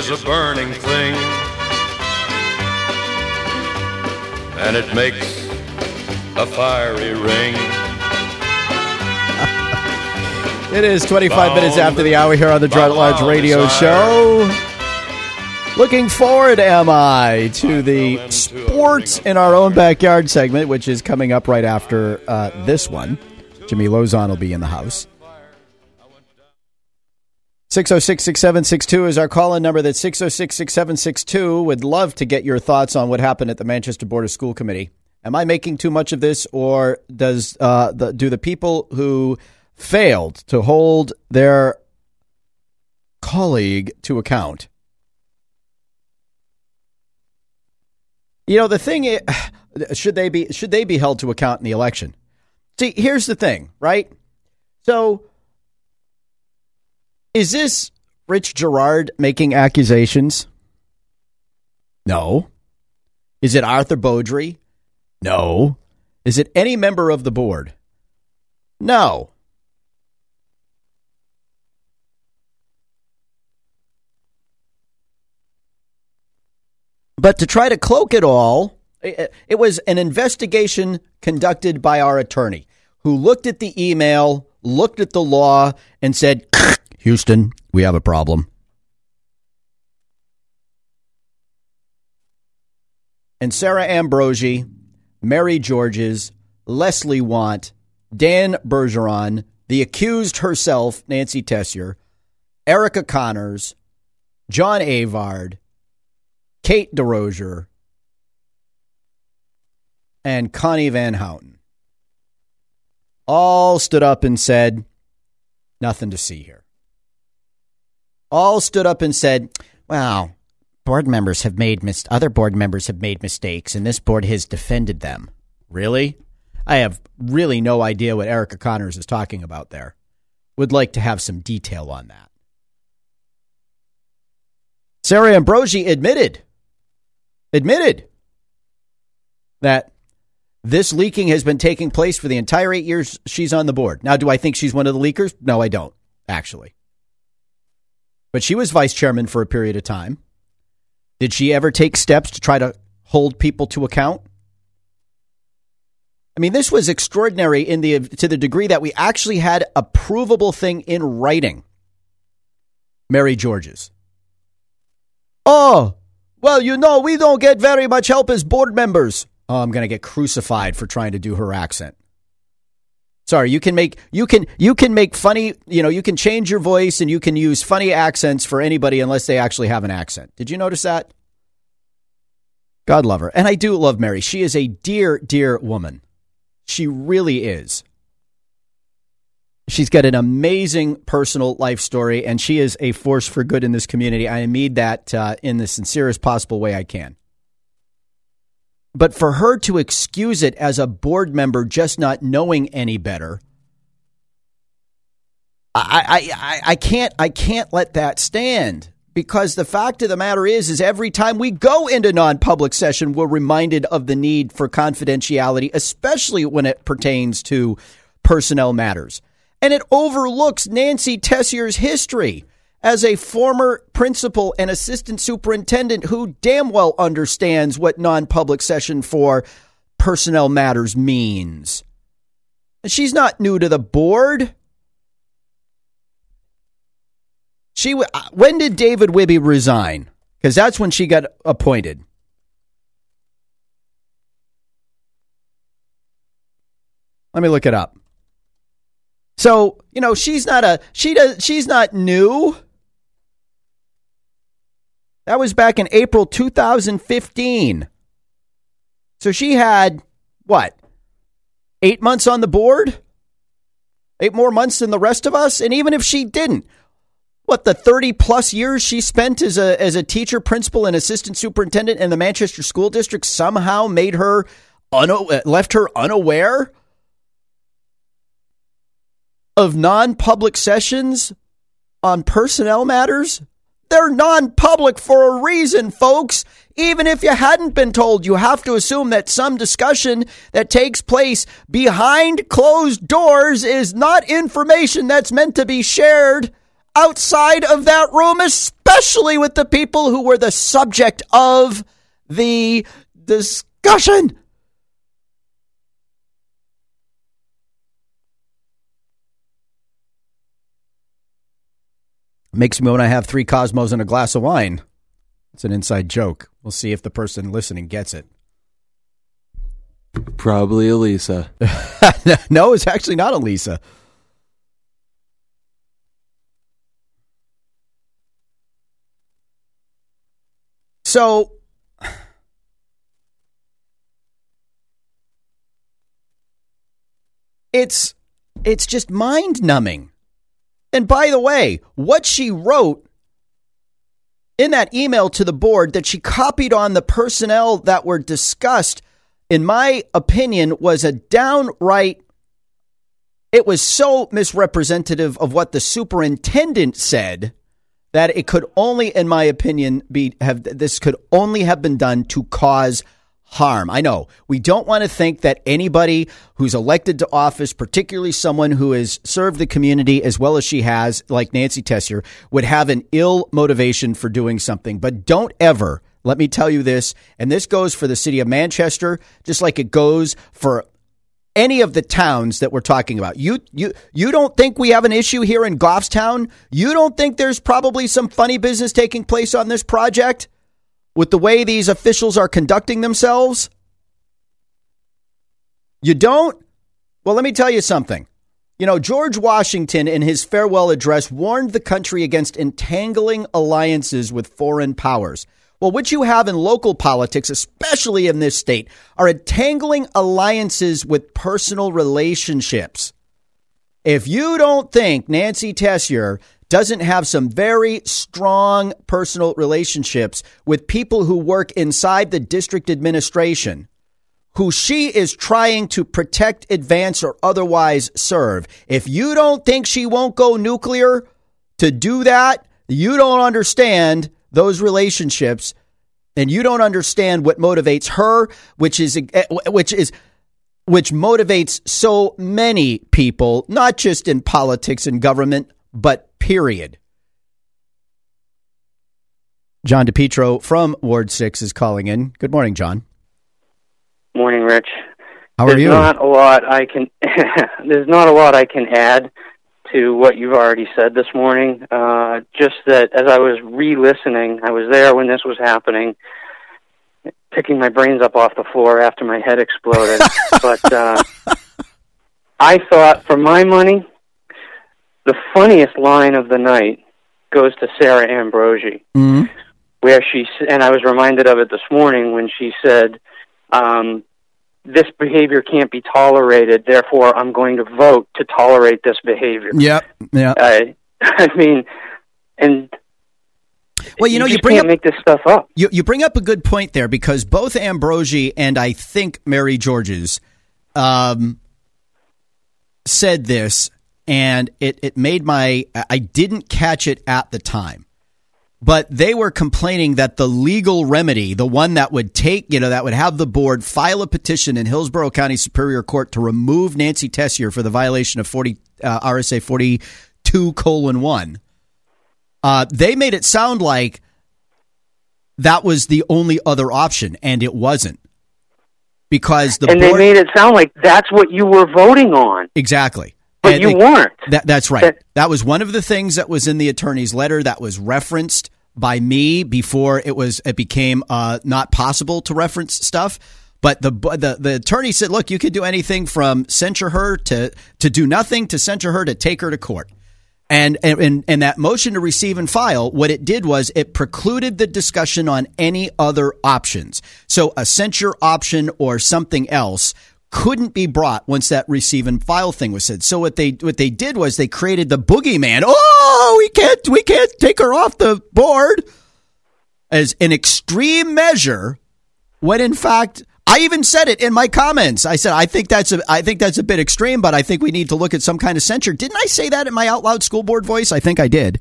is a burning thing, and it makes a fiery ring. It is 25 minutes after the hour here on the Girard at Large Radio Show. Looking forward, am I, to the sports in our own backyard segment, which is coming up right after uh, this one. Jimmy Lozon will be in the house. 606 6762 is our call in number. That's 606 6762. Would love to get your thoughts on what happened at the Manchester Board of School Committee. Am I making too much of this, or does uh, the, do the people who failed to hold their colleague to account. You know, the thing is, should they be should they be held to account in the election? See, here's the thing, right? So is this Rich Girard making accusations? No. Is it Arthur Beaudry? No. Is it any member of the board? No. But to try to cloak it all, it was an investigation conducted by our attorney who looked at the email, looked at the law, and said, Houston, we have a problem. And Sarah Ambrosi, Mary Georges, Leslie Want, Dan Bergeron, the accused herself, Nancy Tessier, Erica Connors, John Avard, Kate DeRosier, and Connie Van Houten all stood up and said, Nothing to see here. All stood up and said, wow, board members have made mis- other board members have made mistakes, and this board has defended them. Really? I have really no idea what Erica Connors is talking about there. Would like to have some detail on that. Sarah Ambrosi admitted admitted that this leaking has been taking place for the entire eight years she's on the board. Now, do I think she's one of the leakers? No, I don't, actually. But she was vice chairman for a period of time. Did she ever take steps to try to hold people to account? I mean, this was extraordinary in the to the degree that we actually had a provable thing in writing. Mary Georges. Oh, well, you know, we don't get very much help as board members. Oh, I'm going to get crucified for trying to do her accent. Sorry, you can make you can you can make funny, you know, you can change your voice and you can use funny accents for anybody unless they actually have an accent. Did you notice that? God love her. And I do love Mary. She is a dear, dear woman. She really is. She's got an amazing personal life story, and she is a force for good in this community. I mean that uh, in the sincerest possible way I can. But for her to excuse it as a board member just not knowing any better, I, I, I, I can't I can't let that stand. Because the fact of the matter is is every time we go into non-public session we're reminded of the need for confidentiality especially when it pertains to personnel matters. And it overlooks Nancy Tessier's history as a former principal and assistant superintendent who damn well understands what non public session for personnel matters means. She's not new to the board. She uh, when did David Wihby resign? Because that's when she got appointed. Let me look it up. So, you know, she's not a she does she's not new. That was back in April 2015. So she had what? 8 months on the board? 8 more months than the rest of us, and even if she didn't, what the 30 plus years she spent as a as a teacher, principal and assistant superintendent in the Manchester School District somehow made her left her unaware of non public sessions on personnel matters? They're non public for a reason, folks. Even if you hadn't been told, you have to assume that some discussion that takes place behind closed doors is not information that's meant to be shared outside of that room, especially with the people who were the subject of the discussion. Makes me want to have three Cosmos and a glass of wine. It's an inside joke. We'll see if the person listening gets it. Probably Elisa. no, it's actually not Elisa. So it's it's just mind numbing. And by the way, what she wrote in that email to the board that she copied on the personnel that were discussed, in my opinion, was a downright. It was so misrepresentative of what the superintendent said that it could only, in my opinion, be have this could only have been done to cause harm. I know we don't want to think that anybody who's elected to office, particularly someone who has served the community as well as she has, like Nancy Tessier, would have an ill motivation for doing something. But don't ever, let me tell you this, and this goes for the city of Manchester, just like it goes for any of the towns that we're talking about. You you you don't think we have an issue here in Goffstown? You don't think there's probably some funny business taking place on this project? With the way these officials are conducting themselves? You don't? Well, let me tell you something. You know, George Washington, in his farewell address, warned the country against entangling alliances with foreign powers. Well, what you have in local politics, especially in this state, are entangling alliances with personal relationships. If you don't think Nancy Tessier doesn't have some very strong personal relationships with people who work inside the district administration who she is trying to protect, advance, or otherwise serve. If you don't think she won't go nuclear to do that, you don't understand those relationships and you don't understand what motivates her, which is which is which motivates so many people, not just in politics and government, but period. John DePietro from Ward 6 is calling in. Good morning, John. Morning, Rich. How there's are you? Not a lot I can. there's not a lot I can add to what you've already said this morning. Uh, just that as I was re-listening, I was there when this was happening, picking my brains up off the floor after my head exploded. but uh, I thought, for my money, the funniest line of the night goes to Sarah Ambrosi, mm-hmm. where she and I was reminded of it this morning when she said, um, "This behavior can't be tolerated. Therefore, I'm going to vote to tolerate this behavior." Yep. Yeah. I, I mean, and well, you know, you, you bring can't up make this stuff up. You you bring up a good point there because both Ambrosi and I think Mary Georges um, said this and it, it made my I didn't catch it at the time. But they were complaining that the legal remedy, the one that would take, you know, that would have the board file a petition in Hillsborough County Superior Court to remove Nancy Tessier for the violation of 40 uh, RSA 42 colon 1. Uh, they made it sound like that was the only other option, and it wasn't. Because the and board, they made it sound like that's what you were voting on. Exactly. But And you they- weren't. That, that's right. That- That, was one of the things that was in the attorney's letter that was referenced by me before it was it became uh, not possible to reference stuff. But the, the the attorney said, "Look, you could do anything from censure her to to do nothing to censure her to take her to court." And and and that motion to receive and file, what it did was it precluded the discussion on any other options. So a censure option or something else couldn't be brought once that receive and file thing was said. So what they what they did was they created the boogeyman. Oh, we can't we can't take her off the board as an extreme measure when in fact I even said it in my comments. I said I think that's a I think that's a bit extreme, but I think we need to look at some kind of censure. Didn't I say that in my out loud school board voice? I think I did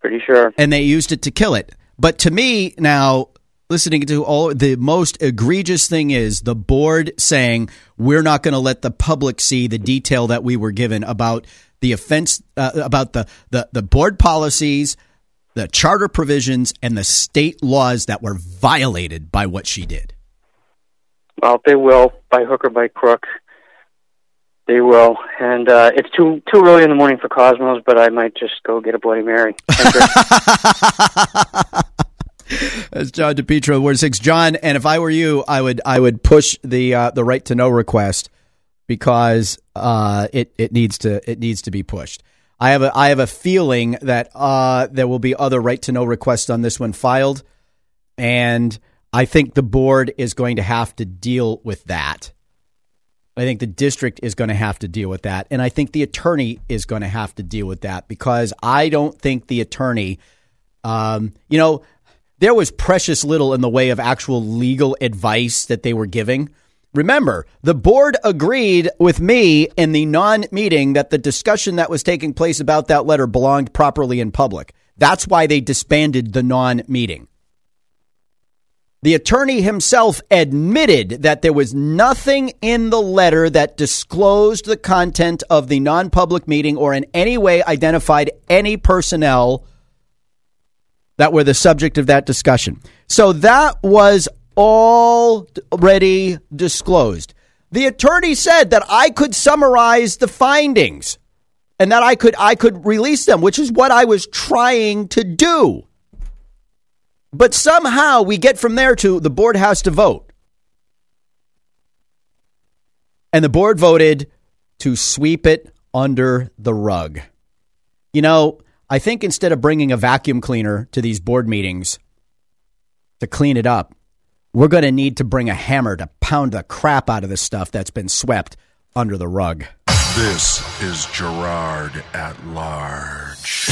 Pretty sure. and they used it to kill it. But to me, now listening to all the most egregious thing is the board saying we're not going to let the public see the detail that we were given about the offense uh, about the, the the board policies, the charter provisions, and the state laws that were violated by what she did. Well, they will by hook or by crook. They will, and uh, it's too too early in the morning for Cosmos, but I might just go get a Bloody Mary. That's John DePietro, Ward Six. John, and if I were you, I would I would push the uh, the right to know request because uh, it it needs to it needs to be pushed. I have a I have a feeling that uh, there will be other right to know requests on this one filed, and I think the board is going to have to deal with that. I think the district is going to have to deal with that, and I think the attorney is going to have to deal with that because I don't think the attorney, um, you know there was precious little in the way of actual legal advice that they were giving. Remember, the board agreed with me in the non meeting that the discussion that was taking place about that letter belonged properly in public. That's why they disbanded the non meeting. The attorney himself admitted that there was nothing in the letter that disclosed the content of the non public meeting or in any way identified any personnel that were the subject of that discussion. So that was already disclosed. The attorney said that I could summarize the findings and that I could I could release them, which is what I was trying to do. But somehow we get from there to the board has to vote. And the board voted to sweep it under the rug. You know, I think instead of bringing a vacuum cleaner to these board meetings to clean it up, we're going to need to bring a hammer to pound the crap out of this stuff that's been swept under the rug. This is Girard at Large.